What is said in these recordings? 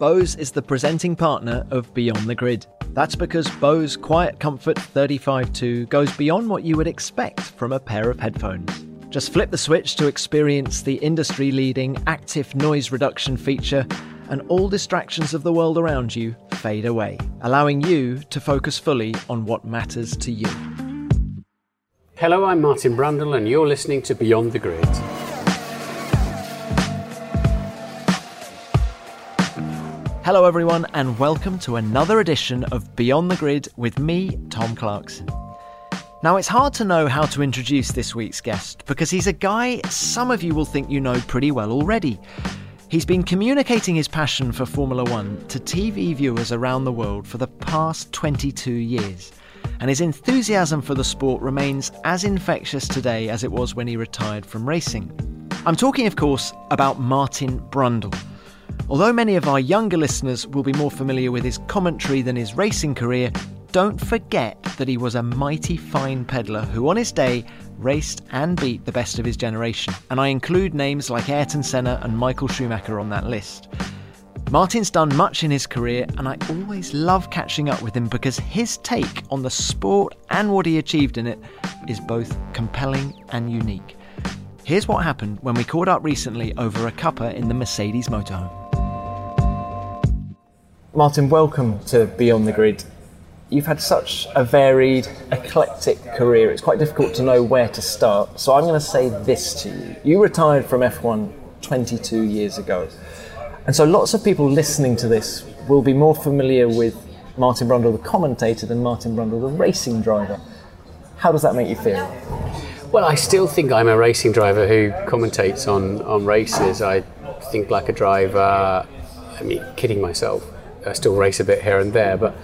Bose is the presenting partner of Beyond the Grid. That's because Bose Quiet Comfort 35.2 goes beyond what you would expect from a pair of headphones. Just flip the switch to experience the industry leading active noise reduction feature, and all distractions of the world around you fade away, allowing you to focus fully on what matters to you. Hello, I'm Martin Brundle, and you're listening to Beyond the Grid. Hello, everyone, and welcome to another edition of Beyond the Grid with me, Tom Clarkson. Now, it's hard to know how to introduce this week's guest because he's a guy some of you will think you know pretty well already. He's been communicating his passion for Formula One to TV viewers around the world for the past 22 years, and his enthusiasm for the sport remains as infectious today as it was when he retired from racing. I'm talking, of course, about Martin Brundle. Although many of our younger listeners will be more familiar with his commentary than his racing career, don't forget that he was a mighty fine peddler who, on his day, raced and beat the best of his generation. And I include names like Ayrton Senna and Michael Schumacher on that list. Martin's done much in his career, and I always love catching up with him because his take on the sport and what he achieved in it is both compelling and unique. Here's what happened when we caught up recently over a cuppa in the Mercedes motorhome. Martin, welcome to Beyond the Grid. You've had such a varied, eclectic career, it's quite difficult to know where to start. So I'm going to say this to you. You retired from F1 22 years ago. And so lots of people listening to this will be more familiar with Martin Brundle, the commentator, than Martin Brundle, the racing driver. How does that make you feel? Well, I still think I'm a racing driver who commentates on, on races. I think like a driver, I mean, kidding myself. I still race a bit here and there, but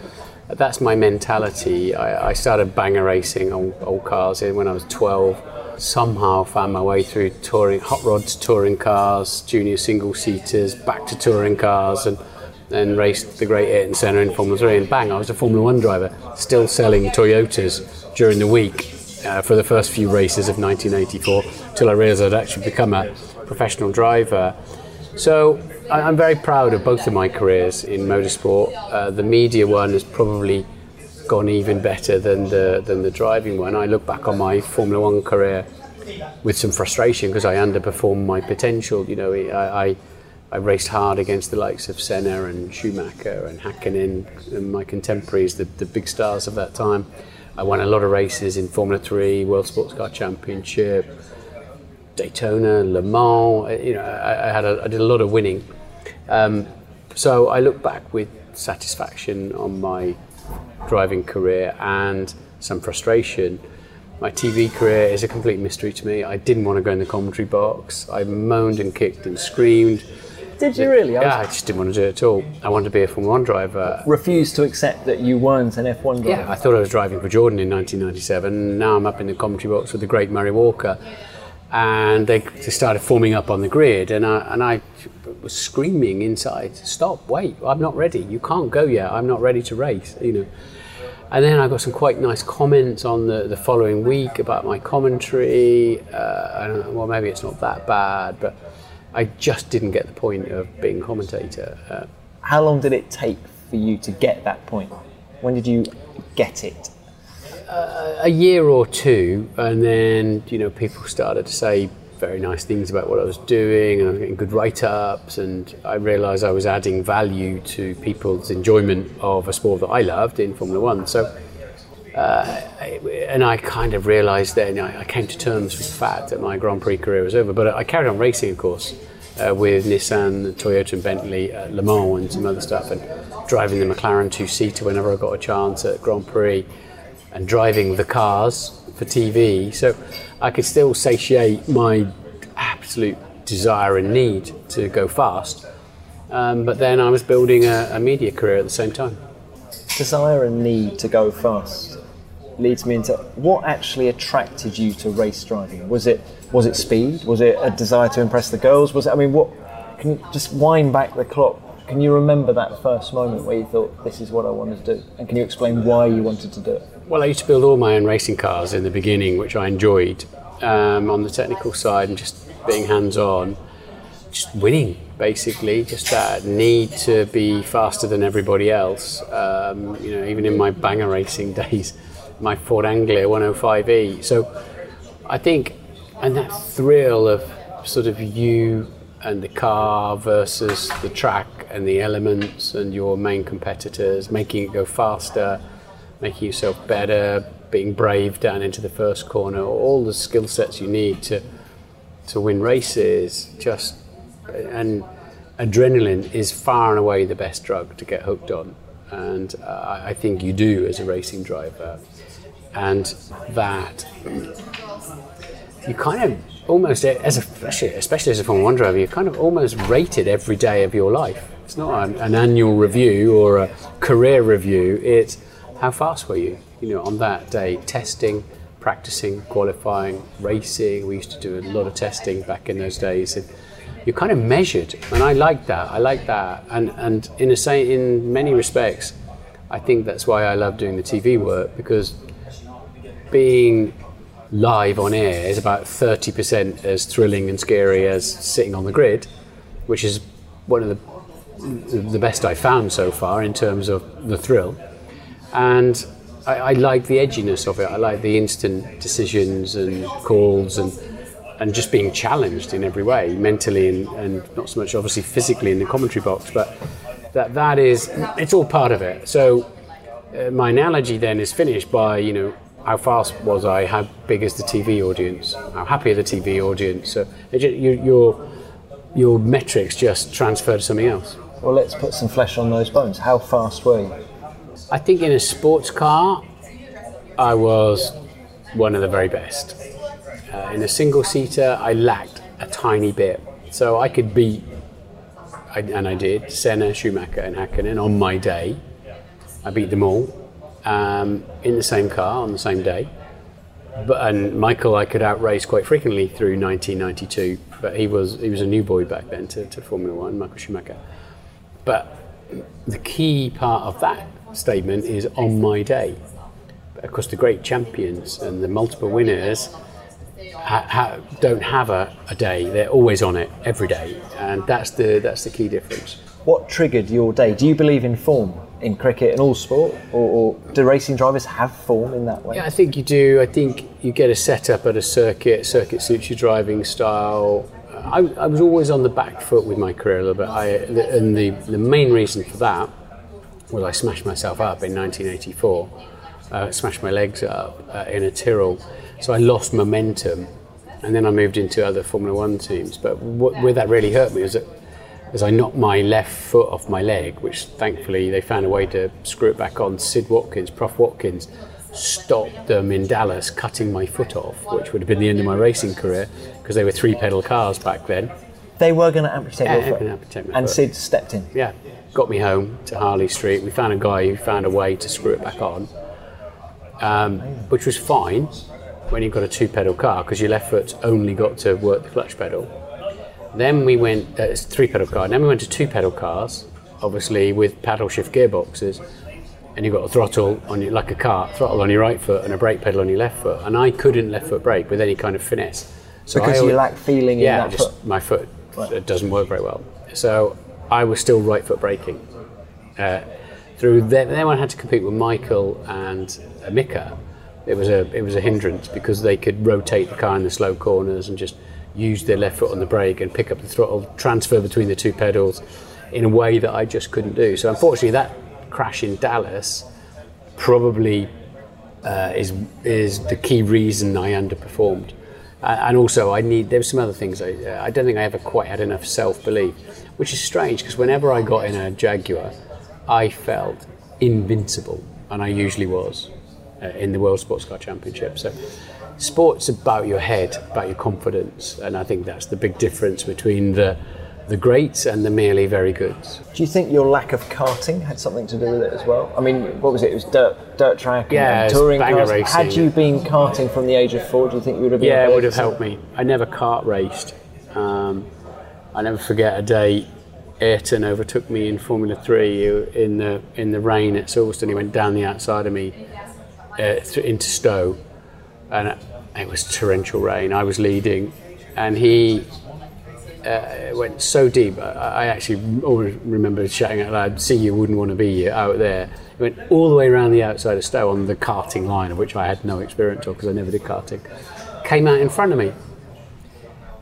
that's my mentality. I, I started banger racing on old cars when I was 12. Somehow found my way through touring hot rods, touring cars, junior single seaters, back to touring cars, and then raced the great Ayrton Senna in Formula 3. And bang, I was a Formula 1 driver, still selling Toyotas during the week uh, for the first few races of 1984, till I realised I'd actually become a professional driver. So I'm very proud of both of my careers in motorsport. Uh, the media one has probably gone even better than the than the driving one. I look back on my Formula One career with some frustration because I underperformed my potential. You know, I, I, I raced hard against the likes of Senna and Schumacher and Hakkinen and my contemporaries, the, the big stars of that time. I won a lot of races in Formula 3, World Sports Car Championship, Daytona, Le Mans. You know, I, I had a, I did a lot of winning. Um, so I look back with satisfaction on my driving career and some frustration. My TV career is a complete mystery to me. I didn't want to go in the commentary box. I moaned and kicked and screamed. Did you really? I yeah, I just didn't want to do it at all. I wanted to be a Formula One driver. Refused to accept that you weren't an F1 driver. Yeah, I thought I was driving for Jordan in 1997. Now I'm up in the commentary box with the great Murray Walker and they, they started forming up on the grid and I, and I was screaming inside stop wait I'm not ready. You can't go yet. I'm not ready to race you know. And then I got some quite nice comments on the, the following week about my commentary uh, well maybe it's not that bad but I just didn't get the point of being commentator uh, how long did it take for you to get that point? When did you get it a year or two, and then you know people started to say very nice things about what I was doing, and I was getting good write-ups, and I realised I was adding value to people's enjoyment of a sport that I loved in Formula One. So, uh, and I kind of realised then I came to terms with the fact that my Grand Prix career was over. But I carried on racing, of course, uh, with Nissan, Toyota, and Bentley, uh, Le Mans, and some other stuff, and driving the McLaren two-seater whenever I got a chance at Grand Prix and driving the cars for TV. So I could still satiate my absolute desire and need to go fast. Um, but then I was building a, a media career at the same time. Desire and need to go fast leads me into what actually attracted you to race driving. Was it was it speed? Was it a desire to impress the girls? Was it, I mean, what? Can you just wind back the clock? Can you remember that first moment where you thought this is what I want to do? And can you explain why you wanted to do it? Well, I used to build all my own racing cars in the beginning, which I enjoyed um, on the technical side and just being hands on, just winning. basically, just that need to be faster than everybody else. Um, you know, even in my banger racing days, my Ford Anglia 105e. So I think, and that thrill of sort of you and the car versus the track and the elements and your main competitors, making it go faster, making yourself better, being brave down into the first corner, all the skill sets you need to to win races. Just and adrenaline is far and away the best drug to get hooked on, and uh, I think you do as a racing driver, and that you kind of almost as a especially as a Formula One driver, you're kind of almost rated every day of your life. It's not an, an annual review or a career review. It's how fast were you? You know, on that day, testing, practicing, qualifying, racing. We used to do a lot of testing back in those days. And you're kind of measured, and I like that. I like that, and and in a say, in many respects, I think that's why I love doing the TV work because being live on air is about 30% as thrilling and scary as sitting on the grid, which is one of the, the best I've found so far in terms of the thrill. And I, I like the edginess of it. I like the instant decisions and calls and and just being challenged in every way, mentally and, and not so much obviously physically in the commentary box, but that that is it's all part of it. So uh, my analogy then is finished by you know how fast was I? How big is the TV audience? How happy are the TV audience? So you, your your metrics just transfer to something else. Well, let's put some flesh on those bones. How fast were you? I think in a sports car, I was one of the very best. Uh, in a single seater, I lacked a tiny bit. So I could beat, I, and I did, Senna, Schumacher, and Hakkinen on my day. I beat them all um, in the same car on the same day. But, and Michael, I could outrace quite frequently through 1992, but he was he was a new boy back then to, to Formula One, Michael Schumacher. But the key part of that statement is on my day. Of course, the great champions and the multiple winners ha- ha- don't have a, a day; they're always on it every day, and that's the that's the key difference. What triggered your day? Do you believe in form? in cricket and all sport, or, or, do racing drivers have form in that way? Yeah, I think you do. I think you get a setup at a circuit. Circuit suits your driving style. I, I was always on the back foot with my career a little bit, I, and the, the main reason for that was I smashed myself up in 1984. Uh, smashed my legs up uh, in a Tyrrell, so I lost momentum, and then I moved into other Formula One teams. But what, where that really hurt me was that as I knocked my left foot off my leg, which thankfully they found a way to screw it back on. Sid Watkins, Prof Watkins, stopped them in Dallas cutting my foot off, which would have been the end of my racing career because they were three pedal cars back then. They were going to amputate yeah, your foot. Amputate and foot. Sid stepped in. Yeah, got me home to Harley Street. We found a guy who found a way to screw it back on, um, which was fine when you've got a two pedal car because your left foot's only got to work the clutch pedal then we went, uh, it's three pedal car. Then we went to two pedal cars, obviously with paddle shift gearboxes. And you've got a throttle on your, like a car, throttle on your right foot and a brake pedal on your left foot. And I couldn't left foot brake with any kind of finesse. So because I, you lack feeling yeah, in that just foot? my foot right. doesn't work very well. So I was still right foot braking. Uh, through then, then I had to compete with Michael and Mika. It was a it was a hindrance because they could rotate the car in the slow corners and just use their left foot on the brake and pick up the throttle, transfer between the two pedals in a way that I just couldn't do. So unfortunately, that crash in Dallas probably uh, is is the key reason I underperformed. And also, I need there were some other things. I, uh, I don't think I ever quite had enough self belief, which is strange because whenever I got in a Jaguar, I felt invincible, and I usually was uh, in the World Sports Car Championship. So sport's about your head, about your confidence, and I think that's the big difference between the the greats and the merely very good. Do you think your lack of karting had something to do with it as well? I mean, what was it? It was dirt, dirt track, yeah, and touring cars. Racing. Had you been karting from the age of four, do you think you would have been? Yeah, it would have helped me. I never kart raced. Um, I never forget a day. Ayrton overtook me in Formula Three in the in the rain at Silverstone. He went down the outside of me uh, into Stowe, and it was torrential rain. I was leading, and he uh, it went so deep. I, actually always remember shouting out loud, "See, you wouldn't want to be out there." It went all the way around the outside of Stowe on the karting line, of which I had no experience of because I never did karting. Came out in front of me,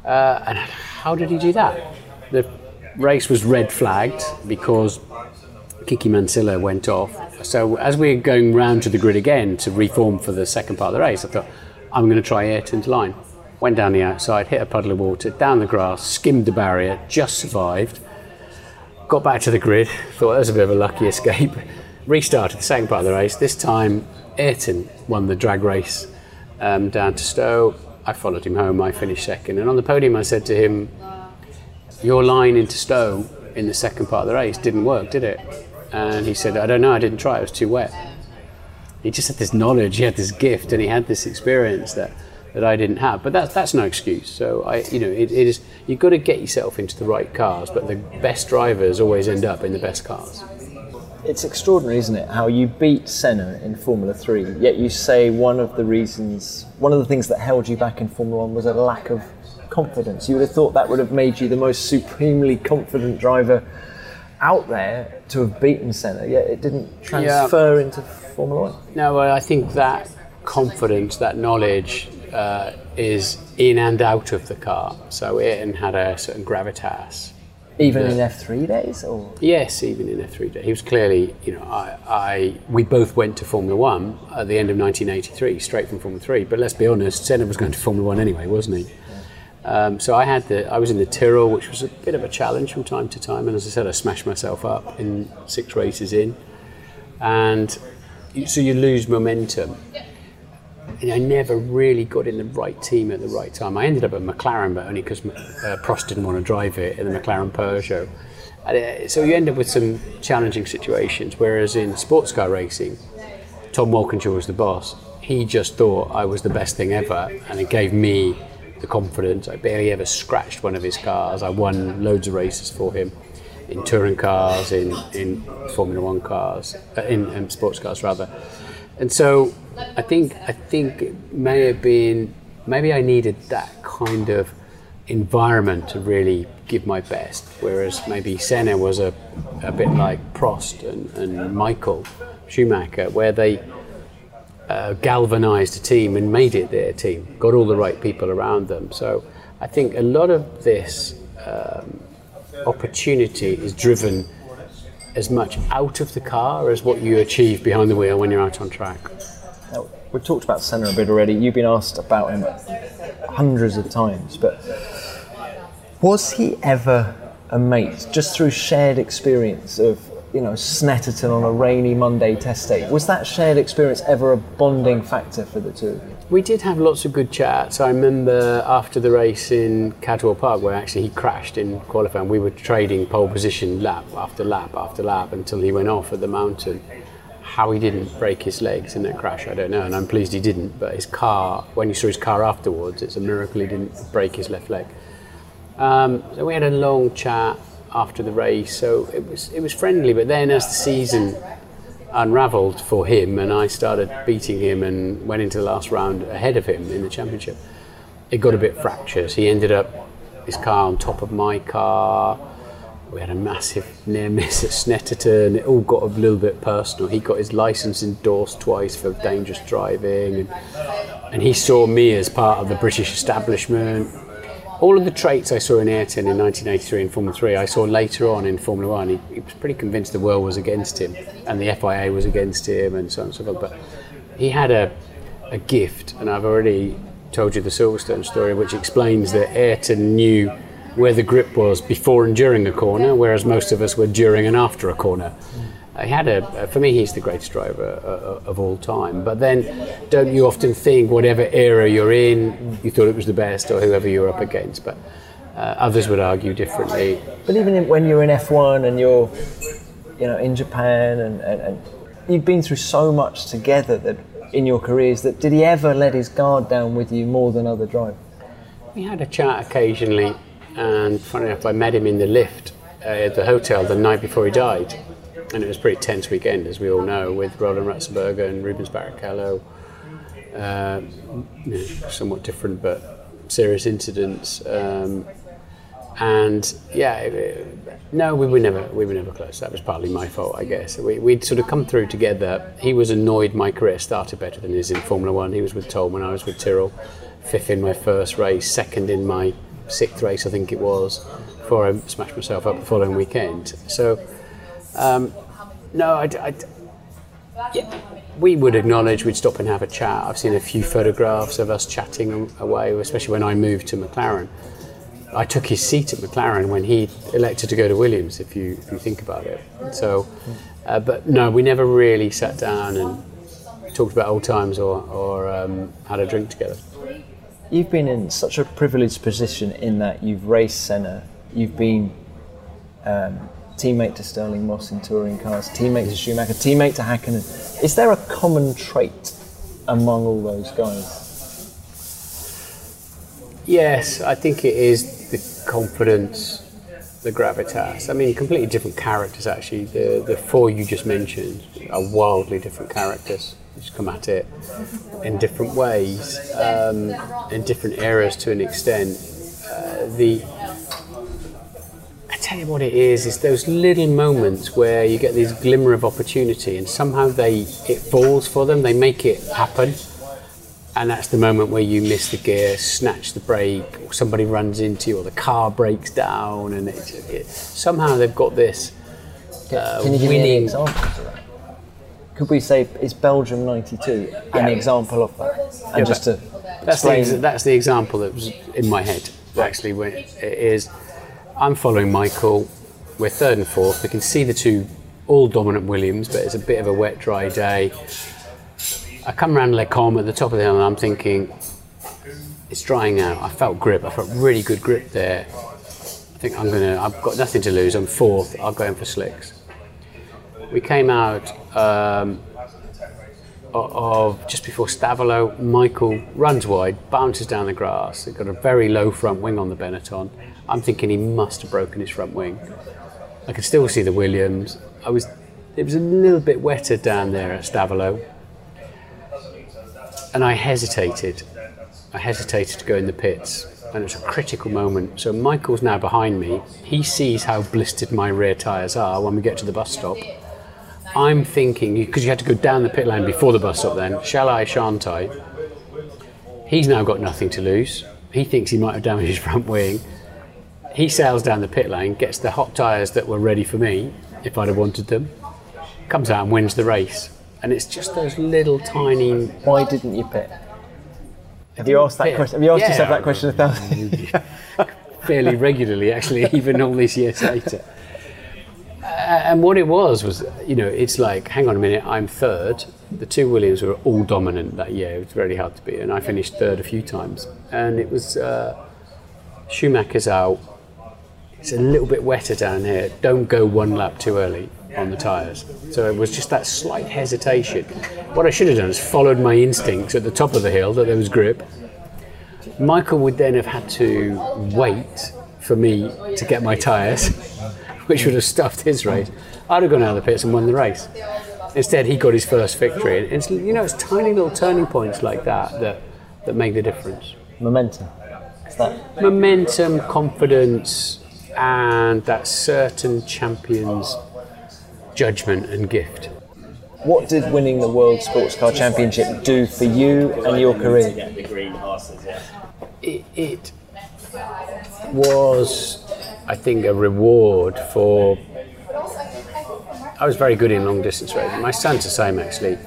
uh, and how did he do that? The race was red flagged because Quique Mansilla went off. So as we are going round to the grid again to reform for the second part of the race, I thought I'm going to try Ayrton's line. Went down the outside, hit a puddle of water, down the grass, skimmed the barrier, just survived. Got back to the grid, thought that was a bit of a lucky escape. Restarted the second part of the race. This time, Ayrton won the drag race um, down to Stowe. I followed him home. I finished second. And on the podium, I said to him, Your line into Stowe in the second part of the race didn't work, did it? And he said, I don't know, I didn't try, it was too wet. He just had this knowledge, he had this gift, and he had this experience that, that I didn't have. But that's, that's no excuse. So, I, you know, it, it is, you've got to get yourself into the right cars, but the best drivers always end up in the best cars. It's extraordinary, isn't it, how you beat Senna in Formula 3, yet you say one of the reasons, one of the things that held you back in Formula 1 was a lack of confidence. You would have thought that would have made you the most supremely confident driver out there to have beaten Senna, yet it didn't transfer yeah. into Formula One. No, well, I think that confidence, that knowledge, uh, is in and out of the car. So Ayrton had a certain gravitas. Even in F3 days, or? Yes, even in F3 days, he was clearly, you know, I, I, we both went to Formula One at the end of 1983, straight from Formula Three. But let's be honest, Senna was going to Formula One anyway, wasn't he? Um, so I had the, I was in the Tyrrell, which was a bit of a challenge from time to time, and as I said, I smashed myself up in six races in, and so you lose momentum and I never really got in the right team at the right time. I ended up at McLaren, but only because uh, Prost didn't want to drive it in the McLaren Peugeot. And, uh, so you end up with some challenging situations. Whereas in sports car racing, Tom Walkinshaw was the boss. He just thought I was the best thing ever, and it gave me the confidence. I barely ever scratched one of his cars. I won loads of races for him in touring cars, in, in Formula One cars, uh, in, in sports cars rather. And so I think I think it may have been maybe I needed that kind of environment to really give my best. Whereas maybe Senna was a, a bit like Prost and, and Michael Schumacher, where they uh, galvanized a team and made it their team, got all the right people around them. So I think a lot of this um, opportunity is driven as much out of the car as what you achieve behind the wheel when you're out on track. We've talked about Senna a bit already. You've been asked about him hundreds of times, but was he ever a mate just through shared experience of you know Snetterton on a rainy Monday test day? Was that shared experience ever a bonding factor for the two? We did have lots of good chats. I remember after the race in Cadwell Park, where actually he crashed in qualifying, we were trading pole position lap after lap after lap until he went off at the mountain. How he didn't break his legs in that crash, I don't know, and I'm pleased he didn't. But his car, when you saw his car afterwards, it's a miracle he didn't break his left leg. Um, so we had a long chat after the race, so it was it was friendly. But then as the season unravelled for him, and I started beating him and went into the last round ahead of him in the championship. It got a bit fractious. He ended up his car on top of my car. We had a massive near miss at Snetterton. It all got a little bit personal. He got his license endorsed twice for dangerous driving, and, and he saw me as part of the British establishment all of the traits I saw in Ayrton in 1983 in Formula 3, I saw later on in Formula 1. He, he, was pretty convinced the world was against him and the FIA was against him and so on and so forth. But he had a, a gift, and I've already told you the Silverstone story, which explains that Ayrton knew where the grip was before and during a corner, whereas most of us were during and after a corner. He had a, for me, he's the greatest driver uh, of all time. But then, don't you often think, whatever era you're in, you thought it was the best, or whoever you're up against? But uh, others would argue differently. But even when you're in F1 and you're, you know, in Japan, and, and, and you've been through so much together that in your careers, that did he ever let his guard down with you more than other drivers? We had a chat occasionally, and funny enough, I met him in the lift uh, at the hotel the night before he died and it was a pretty tense weekend, as we all know, with Roland Ratzenberger and Rubens Barrichello. Uh, you know, somewhat different, but serious incidents. Um, and yeah, it- no, we were never we were never close. That was partly my fault, I guess. We, we'd sort of come through together. He was annoyed my career started better than his in Formula One. He was with Toleman, I was with Tyrrell. Fifth in my first race, second in my sixth race, I think it was, before I smashed myself up the following weekend. So, um, no, I, I, yeah, we would acknowledge we'd stop and have a chat. I've seen a few photographs of us chatting away, especially when I moved to McLaren. I took his seat at McLaren when he elected to go to Williams, if you, if you think about it. So, uh, but no, we never really sat down and talked about old times or, or um, had a drink together. You've been in such a privileged position in that you've raced Senna, you've been um, teammate to Stirling Moss in touring cars, teammate to Schumacher, teammate to Hakkinen. Is there a common trait among all those guys? Yes, I think it is the confidence, the gravitas. I mean, completely different characters actually. The the four you just mentioned are wildly different characters. Just come at it in different ways, um, in different eras to an extent. Uh, the I tell you what it is, is those little moments where you get this glimmer of opportunity and somehow they it falls for them, they make it happen. And that's the moment where you miss the gear, snatch the brake, or somebody runs into you, or the car breaks down, and it, it, somehow they've got this uh, Can you give winning. examples of that? Could we say is Belgium '92 an example of that? And Yeah, just to That's the, ex- that's the example that was in my head, actually, when it is I'm following Michael, we're third and fourth, we can see the two all dominant Williams, but it's a bit of a wet, dry day. I come around Combes at the top of the hill and I'm thinking, it's drying out. I felt grip, I felt really good grip there. I think I'm gonna, I've got nothing to lose, I'm fourth, I'll go in for slicks. We came out um, of just before Stavelot, Michael runs wide, bounces down the grass. They've got a very low front wing on the Benetton. I'm thinking he must have broken his front wing. I could still see the Williams. I was, it was a little bit wetter down there at Stavelot, and I hesitated. I hesitated to go in the pits, and it was a critical moment. So Michael's now behind me. He sees how blistered my rear tyres are when we get to the bus stop. I'm thinking because you had to go down the pit lane before the bus stop. Then shall I? Shan't I? He's now got nothing to lose. He thinks he might have damaged his front wing. He sails down the pit lane, gets the hot tyres that were ready for me if I'd have wanted them, comes out and wins the race. And it's just those little tiny. why didn't you pit? Have you asked that Pit. question? Have you asked Yeah. yourself that question a thousand? fairly regularly, actually, even all these years later. And what it was was, you know, it's like, hang on a minute, I'm third. The two Williams were all dominant that year. It was very hard to beat, and I finished third a few times. And it was uh, Schumacher's out. It's a little bit wetter down here. Don't go one lap too early on the tyres. So it was just that slight hesitation. What I should have done is followed my instincts at the top of the hill that there was grip. Michael would then have had to wait for me to get my tyres, which would have stuffed his race. I'd have gone out of the pits and won the race. Instead, he got his first victory. And it's you know it's tiny little turning points like that that, that make the difference. Momentum. Is that Momentum, confidence, and that certain champion's judgment and gift. what did winning the World Sports Car Championship do for you and your career? The green horses, yeah. it, it was, I think, a reward for. I was very good in long distance racing. My son's the same, actually.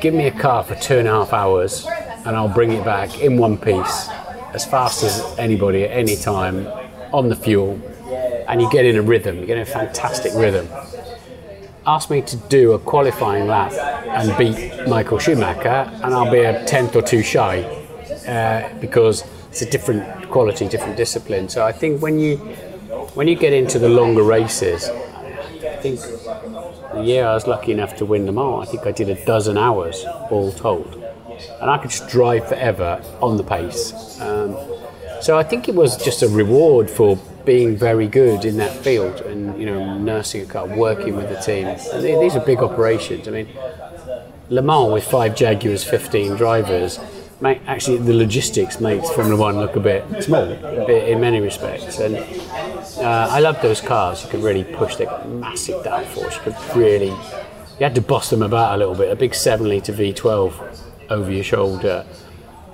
Give me a car for two and a half hours, and I'll bring it back in one piece, as fast as anybody at any time, on the fuel, and you get in a rhythm. You get in a fantastic rhythm. Ask me to do a qualifying lap and beat Michael Schumacher, and I'll be a tenth or two shy uh, because it's a different quality, different discipline. So I think when you when you get into the longer races, I think the year I was lucky enough to win them all, I think I did a dozen hours all told, and I could just drive forever on the pace. Um, so I think it was just a reward for being very good in that field and you know nursing a car, working with the team. And these are big operations. I mean, Le Mans with five Jaguars, 15 drivers make, actually the logistics makes Formula One look a bit small in many respects. And uh, I love those cars. You could really push the massive downforce. You could really, you had to boss them about a little bit. A big seven litre V12 over your shoulder.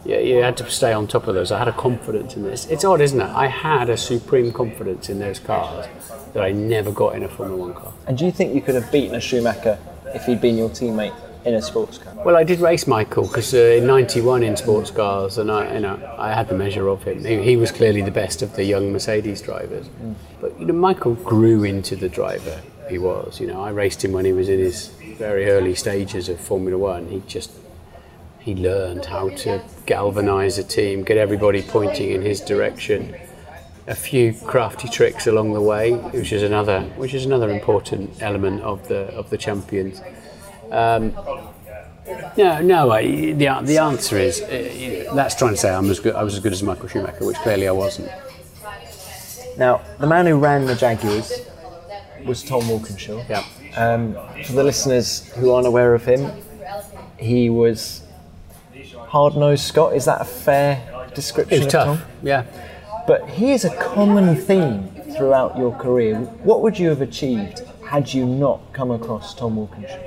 Yeah, you had to stay on top of those. I had a confidence in this. It's odd, isn't it? I had a supreme confidence in those cars that I never got in a Formula One car. And do you think you could have beaten a Schumacher if he'd been your teammate in a sports car? Well, I did race Michael because uh, in '91 in sports cars, and I, you know, I had the measure of him. He, he was clearly the best of the young Mercedes drivers. Mm. But you know, Michael grew into the driver he was. You know, I raced him when he was in his very early stages of Formula One. He just he learned how to galvanize a team, get everybody pointing in his direction. A few crafty tricks along the way, which is another, which is another important element of the of the champions. Um, no, no. I, the the answer is uh, that's trying to say I'm as good. I was as good as Michael Schumacher, which clearly I wasn't. Now, the man who ran the Jaguars was Tom Walkinshaw. Yeah. Um, for the listeners who aren't aware of him, he was hard nosed Scot. Is that a fair description? It's tough. Tom? Yeah. But here's a common theme throughout your career. What would you have achieved had you not come across Tom Walkinshaw?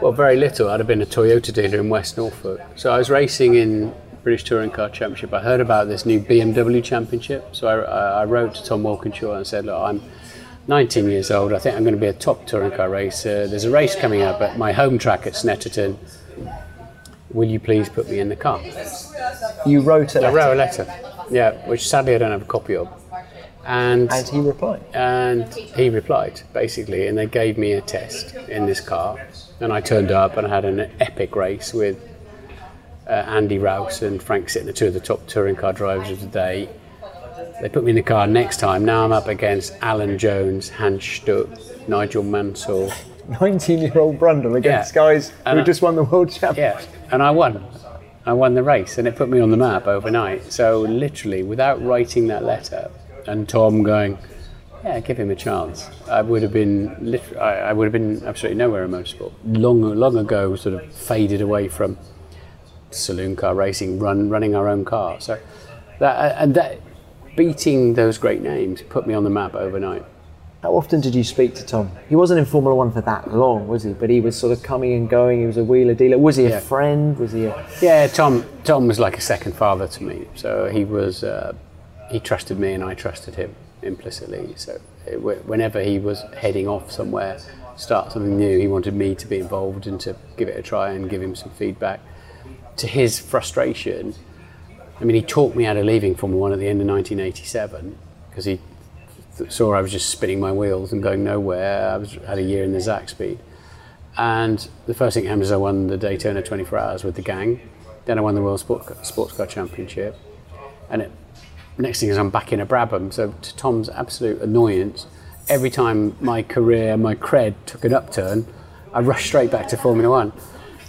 Well, very little. I'd have been a Toyota dealer in West Norfolk. So I was racing in British Touring Car Championship. I heard about this new BMW Championship. So I, I wrote to Tom Walkinshaw and said, look, I'm 19 years old. I think I'm going to be a top touring car racer. There's a race coming up at my home track at Snetterton will you please put me in the car? You wrote a letter. I wrote a letter, yeah, which sadly I don't have a copy of. And, and he replied. And he replied, basically, and they gave me a test in this car. And I turned up and I had an epic race with uh, Andy Rouse and Frank Sytner, two of the top touring car drivers of the day. They put me in the car next time. Now I'm up against Alan Jones, Hans Stuck, Nigel Mansell. 19 year old Brundle against yeah. guys who I, just won the world championship. Yeah and I won. I won the race, and it put me on the map overnight. So literally, without writing that letter, and Tom going, "Yeah, give him a chance," I would have been, I would have been absolutely nowhere in motorsport. Long, long ago, sort of faded away from saloon car racing, run, running our own car. So that and that, beating those great names put me on the map overnight. How often did you speak to Tom? He wasn't in Formula One for that long, was he? But he was sort of coming and going. He was a wheeler dealer. Was he a yeah. friend? Was he a? Yeah, Tom. Tom was like a second father to me. So he was. Uh, he trusted me, and I trusted him implicitly. So eh, whenever he was heading off somewhere, start something new, he wanted me to be involved and to give it a try and give him some feedback. To his frustration, I mean, he talked me out of leaving Formula One at the end of 1987 because he saw I was just spinning my wheels and going nowhere. I was had a year in the Zakspeed, and the first thing happened is I won the Daytona 24 Hours with the gang. Then I won the World Sport, Sports Car Championship, and it, next thing is I'm back in a Brabham. So to Tom's absolute annoyance, every time my career, my cred took an upturn, I rushed straight back to Formula One.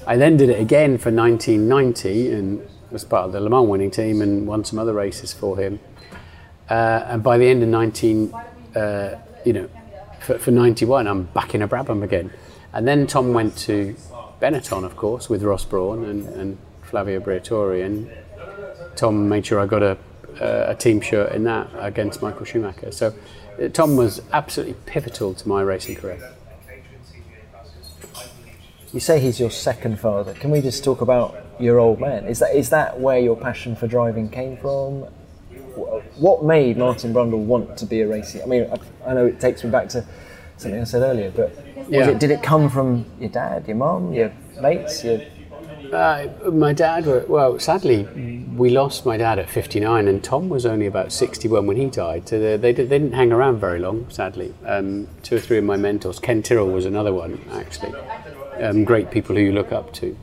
I then did it again for 1990 and was part of the Le Mans winning team and won some other races for him. Uh, and by the end of 19, uh, you know, for, for 91, I'm back in a Brabham again. And then Tom went to Benetton, of course, with Ross Brawn and, and Flavio Briatore. And Tom made sure I got a, a team shirt in that against Michael Schumacher. So uh, Tom was absolutely pivotal to my racing career. You say he's your second father. Can we just talk about your old man? Is that is that where your passion for driving came from? what made Martin Brundle want to be a racer? I mean, I, I, know it takes me back to something I said earlier, but yeah. it, did it come from your dad, your mum, your mates, your uh, my dad, well, sadly, we lost my dad at 59, and Tom was only about 61 when he died. So they, they, they didn't hang around very long, sadly. Um, two or three of my mentors, Ken Tyrrell was another one, actually. Um, great people who you look up to.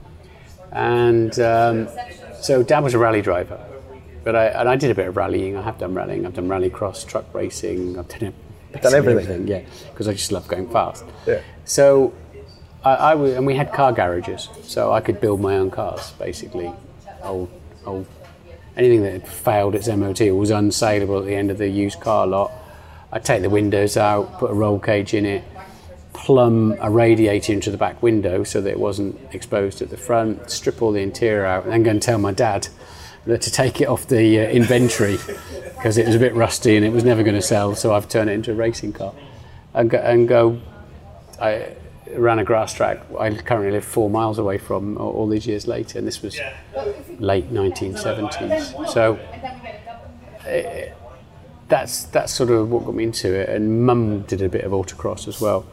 And um, so dad was a rally driver. But I, and I did a bit of rallying. I have done rallying. I've done rallycross, truck racing. I've done, done everything. everything. Yeah, because I just love going fast. Yeah. So I, I w- and we had car garages, so I could build my own cars, basically. Old, old, anything that had failed its MOT or was unsaleable at the end of the used car lot. I'd take the windows out, put a roll cage in it, plumb a radiator into the back window so that it wasn't exposed at the front, strip all the interior out, and then go and tell my dad that to take it off the uh, inventory because it was a bit rusty and it was never going to sell. So I've turned it into a racing car and go. And go I ran a grass track. I currently live four miles away from all, these years later, and this was late 1970s. So. Uh, that's that's sort of what got me into it. And Mum did a bit of autocross as well.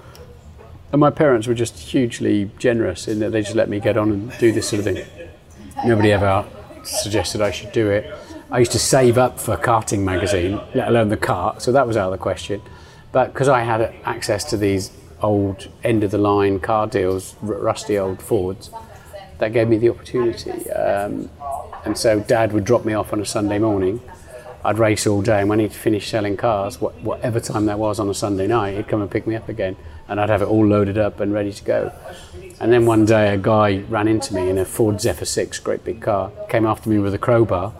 And my parents were just hugely generous in that they just let me get on and do this sort of thing. Nobody ever suggested I should do it. I used to save up for a karting magazine, let alone the kart, so that was out of the question. But because I had access to these old end of the line car deals, rusty old Fords, that gave me the opportunity. Um, and so Dad would drop me off on a Sunday morning I'd race all day, and when he'd finish selling cars, whatever time that was on a Sunday night, he'd come and pick me up again, and I'd have it all loaded up and ready to go. And then one day, a guy ran into me in a Ford Zephyr 6, great big car, came after me with a crowbar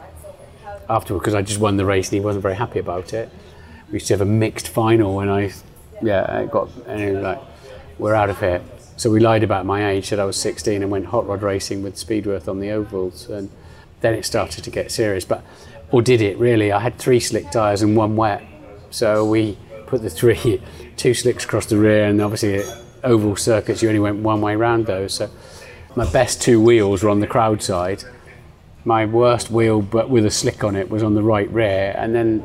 afterward because I just won the race and he wasn't very happy about it. We used to have a mixed final, and I, yeah, I got, and was like, we're out of here. So we lied about my age, said I was 16, and went hot rod racing with Spedeworth on the ovals, and then it started to get serious. But or did it really? I had three slick tyres and one wet. So we put the three, two slicks across the rear, and obviously oval circuits, you only went one way round those. So my best two wheels were on the crowd side. My worst wheel, but with a slick on it, was on the right rear, and then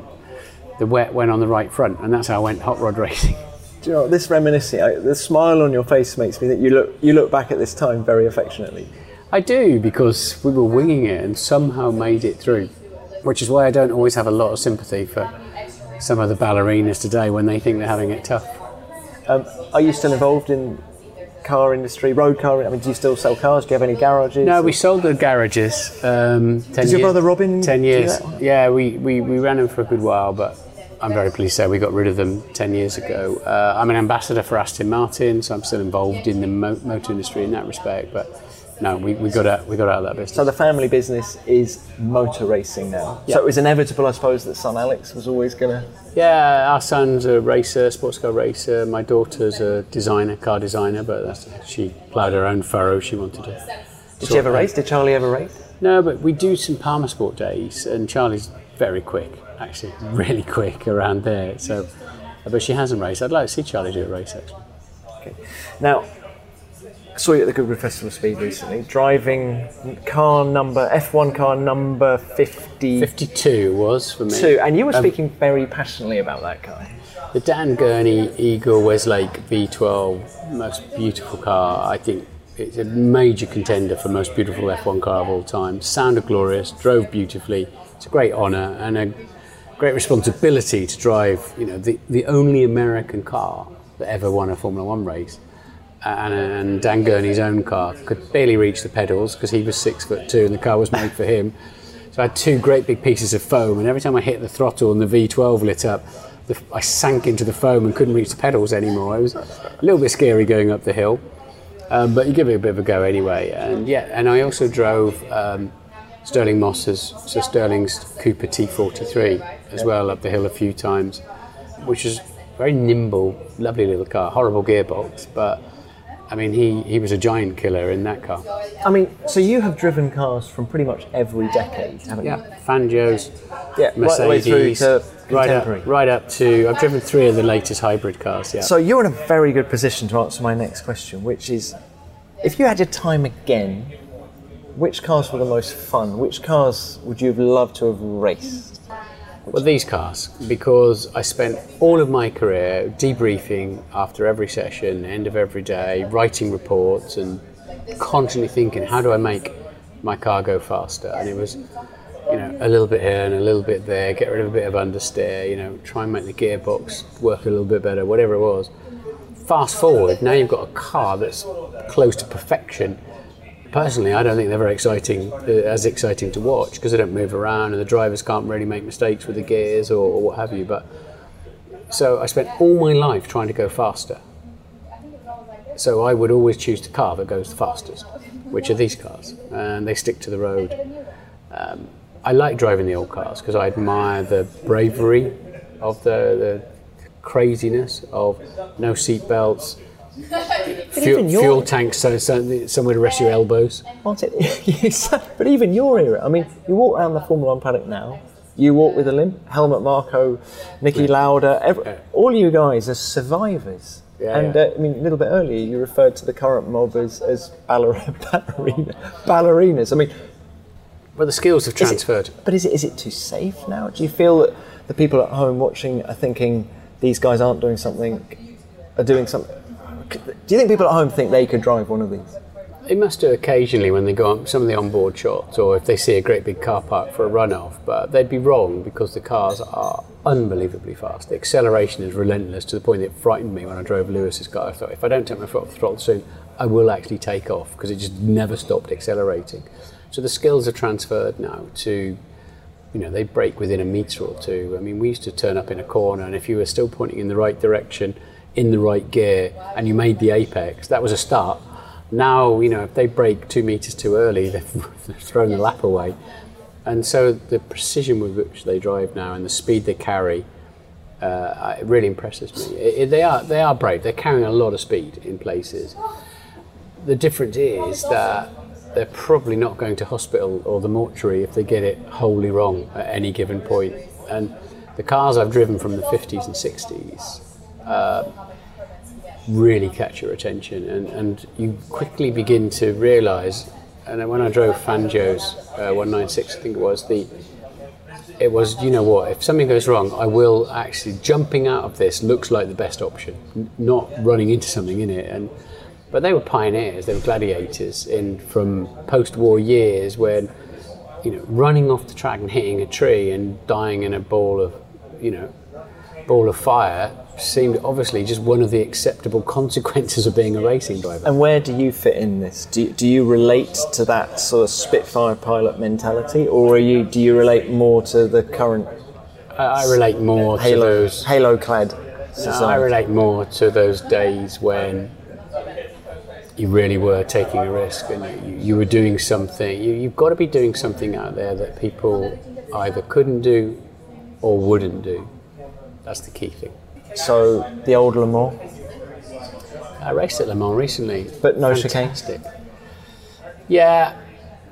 the wet went on the right front, and that's how I went hot rod racing. Do you know this reminiscing? I, the smile on your face makes me think you look you look back at this time very affectionately. I do because we were winging it and somehow made it through which is why I don't always have a lot of sympathy for some of the ballerinas today when they think they're having it tough. Um, are you still involved in car industry, road car? I mean, do you still sell cars? Do you have any garages? No, we sold the garages. Um, Did your brother Robin? Ten years. Yeah, we, we, we ran them for a good while, but I'm very pleased to say we got rid of them 10 years ago. Uh, I'm an ambassador for Aston Martin, so I'm still involved in the mo- motor industry in that respect. But no, we, we got out we got out of that business. So the family business is motor racing now. So it was inevitable, I suppose, that son Alex was always going to. Yeah, our son's a racer, sports car racer. My daughter's a designer, car designer, but she ploughed her own furrow. She wanted to. Did she ever race? Did Charlie ever race? No, but we do some Palmer Sport days, and Charlie's very quick, actually, really quick around there. So, but she hasn't raced. I'd like to see Charlie do a race actually. Okay. Now, saw you at the Goodwood Festival of Speed recently, driving car number F1 car number 50. 52 was for me. Two, and you were um, speaking very passionately about that car. The Dan Gurney Eagle Weslake V12, most beautiful car. I think it's a major contender for most beautiful F1 car of all time. Sounded glorious, drove beautifully. It's a great honour and a great responsibility to drive. You know, the, the only American car that ever won a Formula One race and, and Dan Gurney's own car could barely reach the pedals because he was six foot two and the car was made for him. So I had two great big pieces of foam, and every time I hit the throttle and the V12 lit up, the, I sank into the foam and couldn't reach the pedals anymore. It was a little bit scary going up the hill, um, but you give it a bit of a go anyway. And yeah, and I also drove um, Stirling Moss's, so Stirling's Cooper T43 as well up the hill a few times, which is very nimble, lovely little car, horrible gearbox, but I mean, he, he was a giant killer in that car. I mean, so you have driven cars from pretty much every decade, haven't yeah. you? Fangio's, yeah, Mercedes, right, right up, right up to. I've driven three of the latest hybrid cars. Yeah. So you're in a very good position to answer my next question, which is, if you had your time again, which cars were the most fun? Which cars would you have loved to have raced? Well, these cars, because I spent all of my career debriefing after every session, end of every day, writing reports, and constantly thinking, how do I make my car go faster? And it was, you know, a little bit here and a little bit there, get rid of a bit of understeer, you know, try and make the gearbox work a little bit better, whatever it was. Fast forward, now you've got a car that's close to perfection personally, I don't think they're very exciting, uh, as exciting to watch because they don't move around and the drivers can't really make mistakes with the gears or, or, what have you. But so I spent all my life trying to go faster. So I would always choose the car that goes the fastest, which are these cars, and they stick to the road. Um, I like driving the old cars because I admire the bravery of the, the craziness of no seat belts, Fuel, your- fuel tanks, so, so somewhere to rest your elbows. Martin, yes, but even your era. I mean, you walk around the Formula One paddock now. You walk with a limp. Helmut Marko, Niki Lauda, every, all you guys are survivors. Yeah, and yeah. Uh, I mean, a little bit earlier, you referred to the current mob as, as baller- ballerina, ballerinas. I mean, But the skills have is it- transferred. but is it is it too safe now? Do you feel that the people at home watching are thinking these guys aren't doing something, are doing something? Do you think people at home think they could drive one of these? They must do occasionally when they go on some of the onboard shots, or if they see a great big car park for a runoff. But they'd be wrong because the cars are unbelievably fast. The acceleration is relentless to the point that it frightened me when I drove Lewis's car. I thought if I don't take my foot off the throttle soon, I will actually take off because it just never stopped accelerating. So the skills are transferred now to you know, they brake within a metre or two. I mean, we used to turn up in a corner, and if you were still pointing in the right direction, in the right gear, and you made the apex, that was a start. Now, you know, if they brake two metres too early, they've, they've thrown the lap away. And so the precision with which they drive now and the speed they carry, uh, it really impresses me. It, it- they are they are brave. They're carrying a lot of speed in places. The difference is that they're probably not going to hospital or the mortuary if they get it wholly wrong at any given point. And the cars I've driven from the 50s and 60s really catch your attention, and, and you quickly begin to realise. And when I drove Fangio's uh, 196, I think it was the it was, you know what, if something goes wrong, I will actually, jumping out of this looks like the best option, not running into something in it. And But they were pioneers, they were gladiators in from post war years when, you know, running off the track and hitting a tree and dying in a ball of, you know, ball of fire seemed obviously just one of the acceptable consequences of being a racing driver. And where do you fit in this? Do you, do you relate to that sort of Spitfire pilot mentality, or are you do you relate more to the current I, I relate more to halo those halo clad No, I relate more to those days when you really were taking a risk and you, you were doing something. You, you've got to be doing something out there that people either couldn't do or wouldn't do. That's the key thing. So the old Le Mans, I raced at Le Mans recently. But no chicane? Yeah,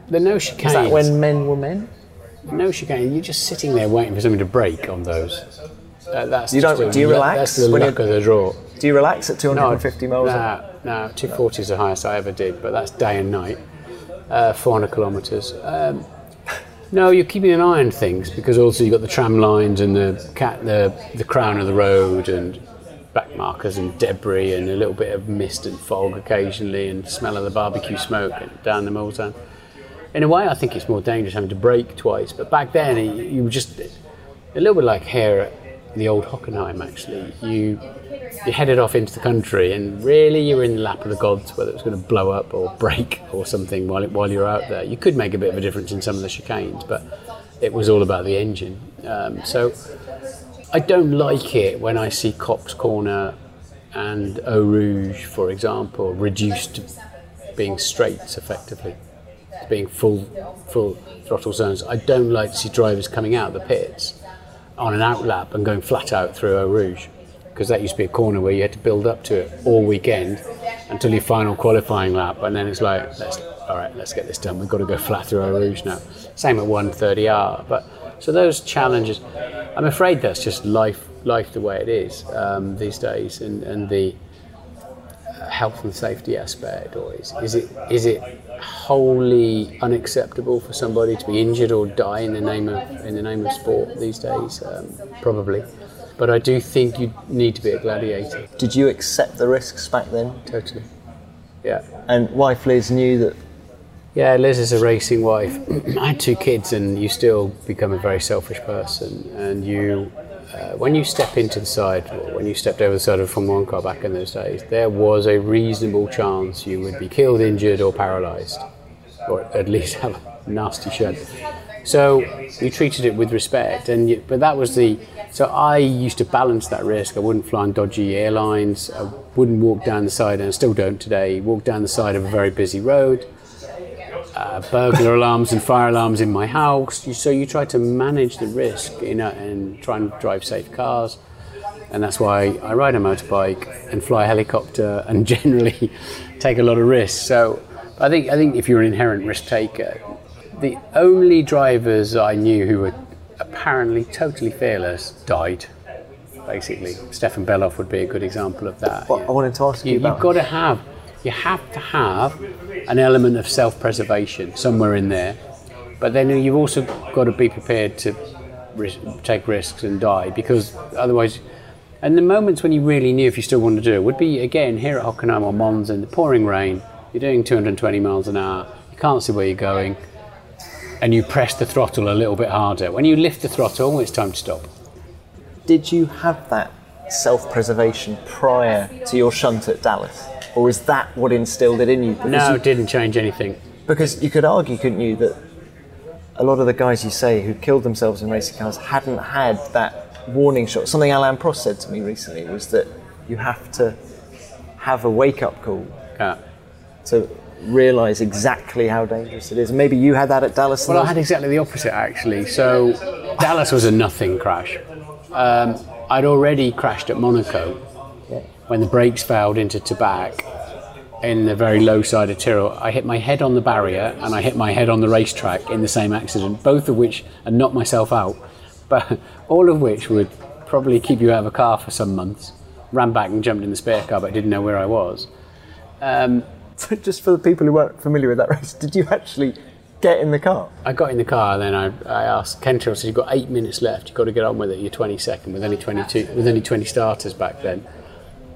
the no chicane. is that when men were men? no chicane? You're just sitting there waiting for something to break on those. Uh, that's You don't- do you relax That's the when luck of the draw. Do you relax at 250 miles? No, no, 240 is the highest I ever did, but that's day and night, uh, 400 kilometres. Um, no, you're keeping an eye on things because also you've got the tram lines and the cat, the the crown of the road and back markers and debris and a little bit of mist and fog occasionally and smell of the barbecue smoke down the Mulsanne. In a way, I think it's more dangerous having to brake twice, but back then you you were just a little bit like here at the old Hockenheim actually. You you headed off into the country and really you were in the lap of the gods whether it was going to blow up or break or something while, while you're out there. You could make a bit of a difference in some of the chicanes, but it was all about the engine. Um, so I don't like it when I see Copse Corner and Eau Rouge, for example, reduced to being straights effectively, to being full full throttle zones. I don't like to see drivers coming out of the pits on an outlap and going flat out through Eau Rouge because that used to be a corner where you had to build up to it all weekend until your final qualifying lap, and then it's like, all right, let's get this done. We've got to go flat through Eau Rouge now. Same at 130R, but so those challenges, I'm afraid that's just life, life the way it is um, these days, and, and the uh, health and safety aspect, or is, is it is it wholly unacceptable for somebody to be injured or die in the name of in the name of sport these days? Um, probably, but I do think you need to be a gladiator. Did you accept the risks back then? Totally. Yeah. And wife Liz knew that Yeah, Liz is a racing wife. I had two kids, and you still become a very selfish person. And you, uh, when you step into the side, or when you stepped over the side of a Formula One car back in those days, there was a reasonable chance you would be killed, injured, or paralysed, or at least have a nasty shunt. So you treated it with respect, and you, but that was the. So I used to balance that risk. I wouldn't fly on dodgy airlines. I wouldn't walk down the side, and I still don't today. Walk down the side of a very busy road uh, burglar alarms and fire alarms in my house. So you try to manage the risk you know, and try and drive safe cars. and that's why I ride a motorbike and fly a helicopter and generally take a lot of risks. So I think I think if you're an inherent risk taker, the only drivers I knew who were apparently totally fearless died. Basically, Stefan Bellof would be a good example of that. Well, I wanted to ask you, you about you've got to have you have to have an element of self-preservation somewhere in there, but then you've also got to be prepared to risk, take risks and die because otherwise. And the moments when you really knew if you still wanted to do it would be again here at Hockenheim or Mons in the pouring rain. You're doing 220 miles an hour. You can't see where you're going, and you press the throttle a little bit harder. When you lift the throttle, it's time to stop. did you have that self-preservation prior to your shunt at Dallas, or is that what instilled it in you? Because No, it didn't change anything. Because you could argue, couldn't you, that a lot of the guys you say who killed themselves in racing cars hadn't had that warning shot. Something Alain Prost said to me recently was that you have to have a wake up call Yeah. to realise exactly how dangerous it is. Maybe you had that at Dallas. Well, I had exactly the opposite actually. So Dallas was a nothing crash. Um, I'd already crashed at Monaco when the brakes failed into Tabac in the very low side of Tyrrell. I hit my head on the barrier and I hit my head on the racetrack in the same accident, both of which and knocked myself out, but all of which would probably keep you out of a car for some months. Ran back and jumped in the spare car, but didn't know where I was. Um, So just for the people who weren't familiar with that race, did you actually get in the car? I got in the car, and then I, I asked Ken Tyrrell, said, You've got eight minutes left, you've got to get on with it, you're 22nd, with only 22, with only 20 starters back then.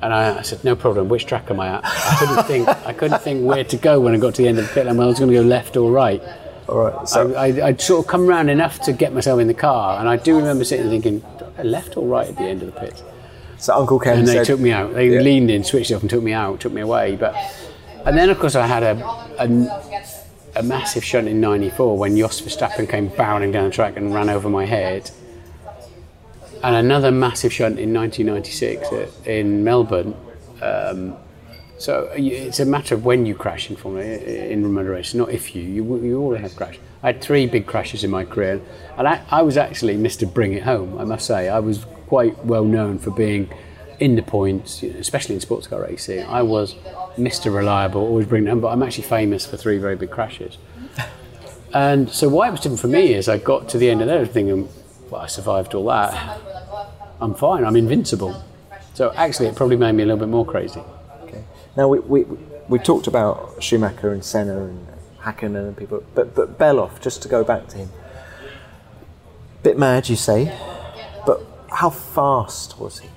And I, I said, No problem, which track am I at? I couldn't think, I couldn't think where to go when I got to the end of the pit lane, whether I was going to go left or right. All right. So I, I, I'd sort of come around enough to get myself in the car, and I do remember sitting there thinking, "Do I go left or right at the end of the pit? So Uncle Ken and they said, took me out. They Yeah. leaned in, switched off, and took me out, took me away. But and then of course I had a a, a massive shunt in '94 when Jos Verstappen came barreling down the track and ran over my head, and another massive shunt in 1996 at- in Melbourne. Um, so it's a matter of when you crash in Formula in Formula race, not if you. You you all have crashed. I had three big crashes in my career, and I, I was actually Mr. Bring It Home. I must say, I was quite well known for being in the points, especially in sports car racing. I was Mr. Reliable, always bring it home. But I'm actually famous for three very big crashes. And so why it was different for me is I got to the end of there thinking, well, I survived all that. I'm fine. I'm invincible. So actually, it probably made me a little bit more crazy. Okay. Now we, we we talked about Schumacher and Senna and Hakkinen and people, but but Bellof. Just to go back to him, bit mad, you say, but how fast was he?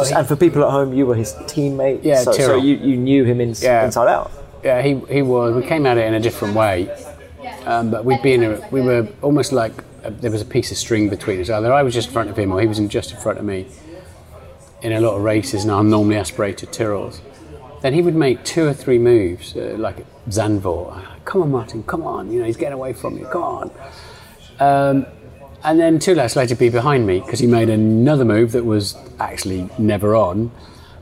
Just- he- and for people at home, you were his teammate. Yeah, so, so you, you knew him in, Yeah. inside out. Yeah, he, he was. We came at it in a different way, um, but we'd been. A, we were almost like a, there was a piece of string between us. Either I was just in front of him, or he was in just in front of me. In a lot of races, and I'm normally aspirated Tyrrells, then he would make two or three moves, uh, like Zandvoort. Come on, Martin, come on! You know he's getting away from you. Come on. Um, and then two laps later, be behind me because he made another move that was actually never on.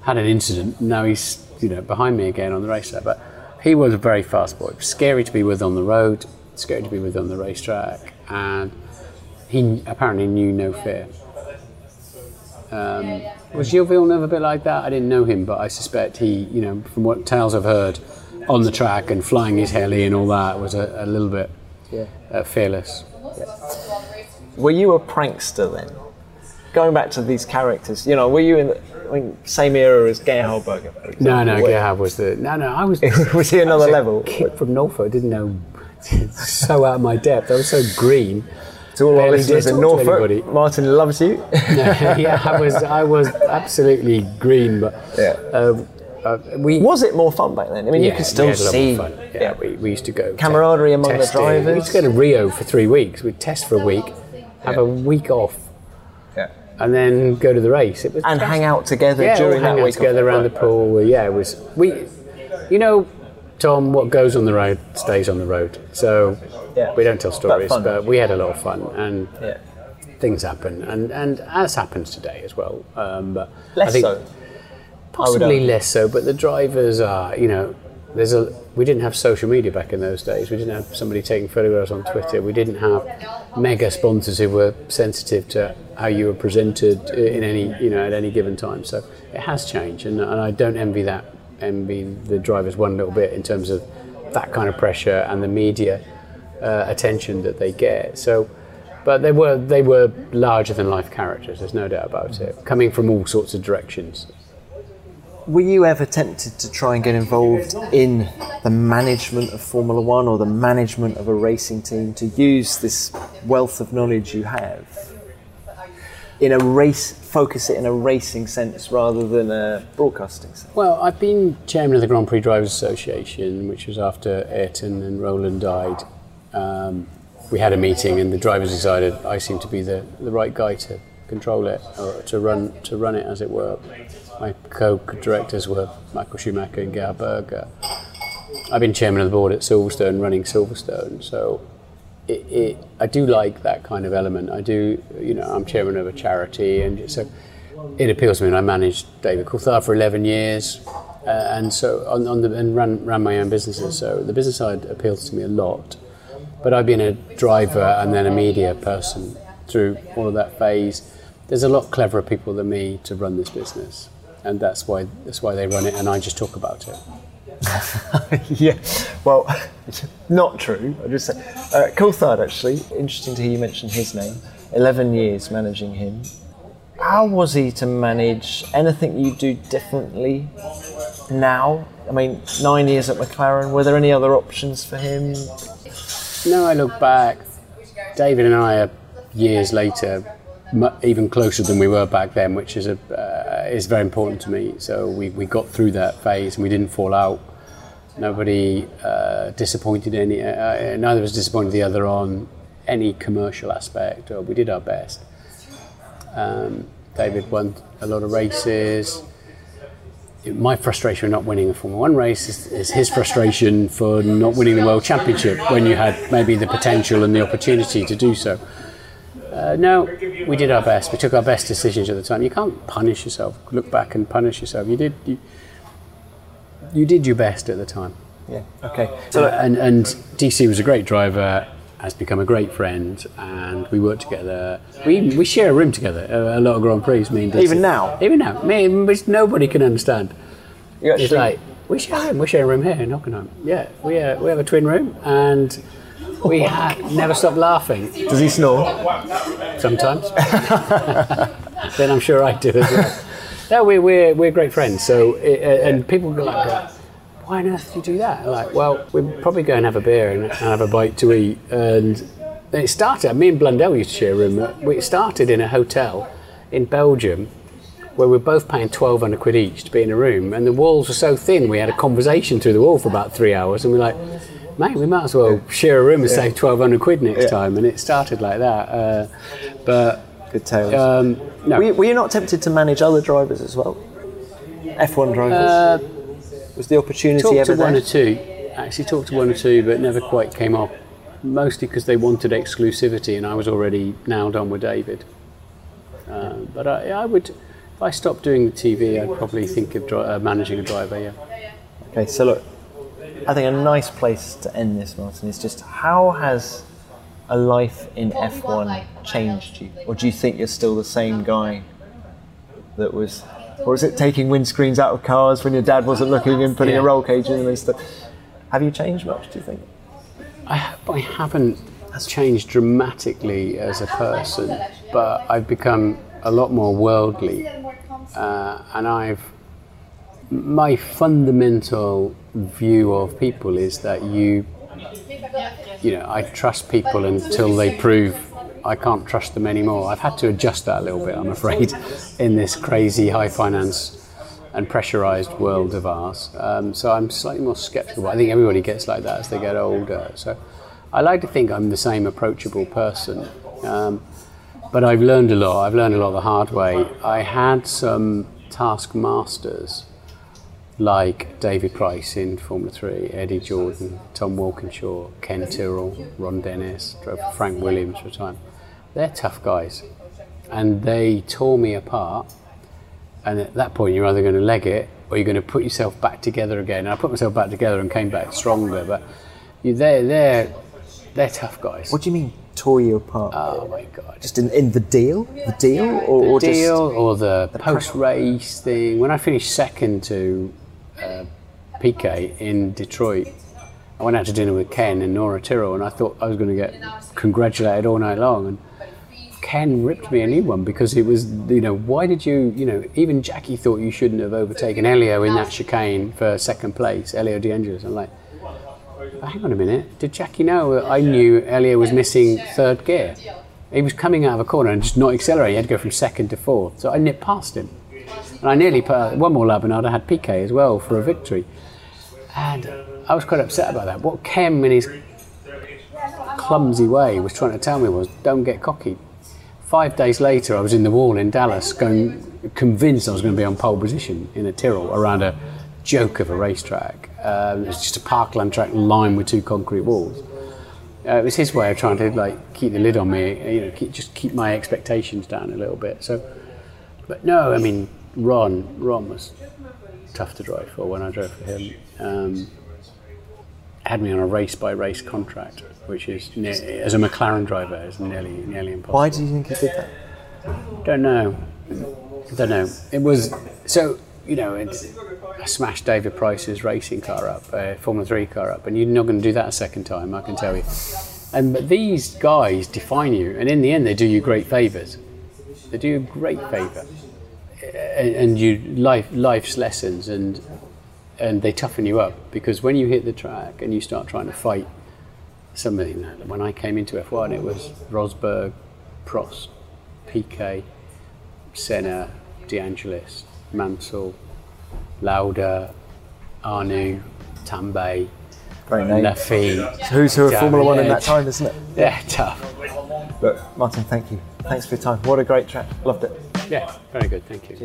Had an incident. Now he's you know behind me again on the racetrack. But he was a very fast boy. Scary to be with on the road. Scary to be with on the racetrack. And he apparently knew no fear. Um, was Gilles Villeneuve a bit like that? I didn't know him, but I suspect he, you know, from what tales I've heard, on the track and flying his heli and all that, was a, a little bit Yeah. uh, fearless. Were you a prankster then? Going back to these characters, you know, were you in the I mean, same era as Gerhard Berger? No, no, Gerhard was the. No, no, I was. Was he another was level? Kid from Norfolk, didn't know. so out of my depth. I was so green. To all our listeners in Norfolk. Martin loves you. yeah, I was. I was absolutely green, but Yeah. um, uh, we. Was it more fun back then? I mean, you Yeah, could we still had a lot see fun. Yeah, We, we used to go Camaraderie among the drivers. We used to go to Rio for three weeks. We'd test for a week, have a week off, Yeah. and then go to the race. It was and hang out together yeah, during all hang that out week. together around the pool. Yeah, it was we. You know, Tom, what goes on the road stays on the road. So Yeah. we don't tell stories, fun. but we had a lot of fun and Yeah. things happen, and and as happens today as well. Um, but Less I think so. possibly less so, but the drivers are, you know, there's a we didn't have social media back in those days. We didn't have somebody taking photographs on Twitter. We didn't have mega sponsors who were sensitive to how you were presented in any you know at any given time. So it has changed, and, and I don't envy that envy the drivers one little bit in terms of that kind of pressure and the media uh, attention that they get. So. But they were they were larger than life characters. There's no doubt about it. Coming from all sorts of directions were you ever tempted to try and get involved in the management of Formula One or the management of a racing team to use this wealth of knowledge you have in a race, focus it in a racing sense rather than a broadcasting sense? Well, I've been chairman of the Grand Prix Drivers Association, which was after Ayrton and Roland died. Um, we had a meeting, and the drivers decided I seemed to be the, the right guy to control it or to run to run it, as it were my co-directors were Michael Schumacher and Gerhard Berger. I've been chairman of the board at Silverstone, running Silverstone, so it, it, I do like that kind of element. I do, you know, I'm chairman of a charity, and so it appeals to me. And I managed David Coulthard for 11 years, uh, and so on, on the, and ran, ran my own businesses. So the business side appeals to me a lot. But I've been a driver and then a media person through all of that phase. There's a lot cleverer people than me to run this business and that's why that's why they run it, and I just talk about it. yeah, well, not true. I just say, uh, Coulthard actually. Interesting to hear you mention his name. Eleven years managing him. How was he to manage? Anything you do differently now? I mean, nine years at McLaren. Were there any other options for him? No, I look back. David and I are years later even closer than we were back then, which is a uh, is very important to me. So we, we got through that phase and we didn't fall out. Nobody uh, disappointed any. Uh, neither of us disappointed the other on any commercial aspect. Or we did our best. Um, David won a lot of races. My frustration with not winning a Formula One race is, is his frustration for not winning the World Championship when you had maybe the potential and the opportunity to do so. Uh, no, we did our best. We took our best decisions at the time. You can't punish yourself. Look back and punish yourself. You did. You, you did your best at the time. Yeah. Okay. So and and DC was a great driver. Has become a great friend, and we work together. We we share a room together. A, a lot of Grand Prix. Me and DC. Even now. Even now. Me, which nobody can understand. You actually... It's like we share a room. We share a room here in Hockenheim. Yeah. We uh, we have a twin room and we ha- never stop laughing. Does he snore? Sometimes. then I'm sure I do as well. No, we're, we're, we're great friends. So, uh, and people go like, why on earth do you do that? like, well, we're probably go and have a beer and, and have a bite to eat. And it started, me and Blundell used to share a room. It started in a hotel in Belgium where we were both paying 1200 quid each to be in a room. And the walls were so thin, we had a conversation through the wall for about three hours. And we're like, mate, we might as well share a room and yeah. save 1200 quid next yeah. time. And it started like that. Uh, but. Good tales. Um, no. were, you, were, you, not tempted to manage other drivers as well? F1 drivers? Uh, Was the opportunity talked ever to one or two. Actually, talked to one or two, but never quite came off. Mostly because they wanted exclusivity, and I was already nailed on with David. Uh, but I, I, would, if I stopped doing the TV, I'd probably think of dri- uh, managing a driver. Yeah. Okay, so look, I think a nice place to end this, Martin, is just how has a life in F1 changed you? Or do you think you're still the same guy that was, or is it taking windscreens out of cars when your dad wasn't looking and putting yeah. a roll cage in and stuff? Have you changed much, do you think? I, I haven't changed dramatically as a person, but I've become a lot more worldly. Uh, and I've my fundamental view of people is that you, you know, I trust people until they prove I can't trust them anymore. I've had to adjust that a little bit, I'm afraid, in this crazy high finance and pressurized world of ours. Um, so I'm slightly more skeptical. I think everybody gets like that as they get older. So I like to think I'm the same approachable person. Um, but I've learned a lot. I've learned a lot the hard way. I had some taskmasters like David Price in Formula 3, Eddie Jordan, Tom Walkinshaw, Ken Tyrrell, Ron Dennis, drove Frank Williams for a time. They're tough guys. And they tore me apart. And at that point, you're either going to leg it or you're going to put yourself back together again. And I put myself back together and came back stronger. But you, they're they're they're tough guys. What do you mean tore you apart? Oh my god! Just in, in the deal, the deal, or, the or deal just or the, post race thing. When I finished second to uh, Piquet in Detroit, I went out to dinner with Ken and Nora Tyrrell, and I thought I was going to get congratulated all night long. And Ken ripped me a new one because it was, you know, why did you, you know, even Jackie thought you shouldn't have overtaken Elio in that chicane for second place, Elio De Angelis. I'm like, hang on a minute, did Jackie know that I knew Elio was missing third gear? He was coming out of a corner and just not accelerating. He had to go from second to fourth. So I nipped past him. And I nearly put one more lap and I'd had Piquet as well for a victory. And I was quite upset about that. What Ken in his clumsy way was trying to tell me was don't get cocky. Five days later, I was in the wall in Dallas, going convinced I was going to be on pole position in a Tyrrell around a joke of a racetrack. Um, it's just a parkland track lined with two concrete walls. Uh, it was his way of trying to like keep the lid on me, you know, keep, just keep my expectations down a little bit. So, but no, I mean, Ron, Ron was tough to drive for when I drove for him. Um, had me on a race by race contract, which is as a McLaren driver is nearly nearly impossible. Why do you think he did that? Don't know. Don't know. It was so you know. It's, I smashed David Price's racing car up, a Formula Three car up, and you're not going to do that a second time. I can tell you. And but these guys define you, and in the end, they do you great favors. They do you a great favor, and, and you life life's lessons, and and they toughen you up because when you hit the track and you start trying to fight somebody. When I came into F1, it was Rosberg, Prost, Piquet, Senna, De Angelis, Mansell, Lauda, Arnoux, Tambay, Great name. Laffy. So who's who of Formula One in that time, isn't it? Yeah, tough. Look, Martin, thank you. Thanks for your time. What a great track. Loved it. Yeah, very good. Thank you.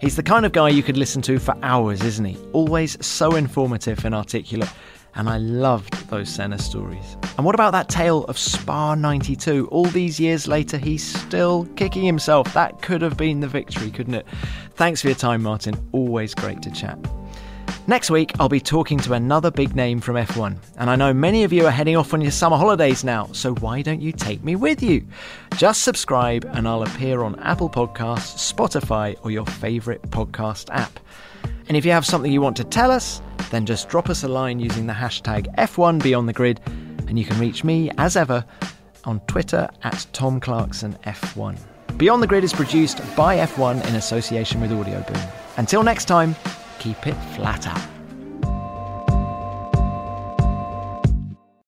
He's the kind of guy you could listen to for hours, isn't he? Always so informative and articulate. And I loved those Senna stories. And what about that tale of Spa 92? All these years later, he's still kicking himself. That could have been the victory, couldn't it? Thanks for your time, Martin. Always great to chat. Next week, I'll be talking to another big name from F1. And I know many of you are heading off on your summer holidays now, so why don't you take me with you? Just subscribe and I'll appear on Apple Podcasts, Spotify, or your favourite podcast app. And if you have something you want to tell us, then just drop us a line using the hashtag F1 Beyond the Grid, and you can reach me, as ever, on Twitter at Tom Clarkson F1. Beyond the Grid is produced by F1 in association with Audioboom. Until next time, keep it flat out.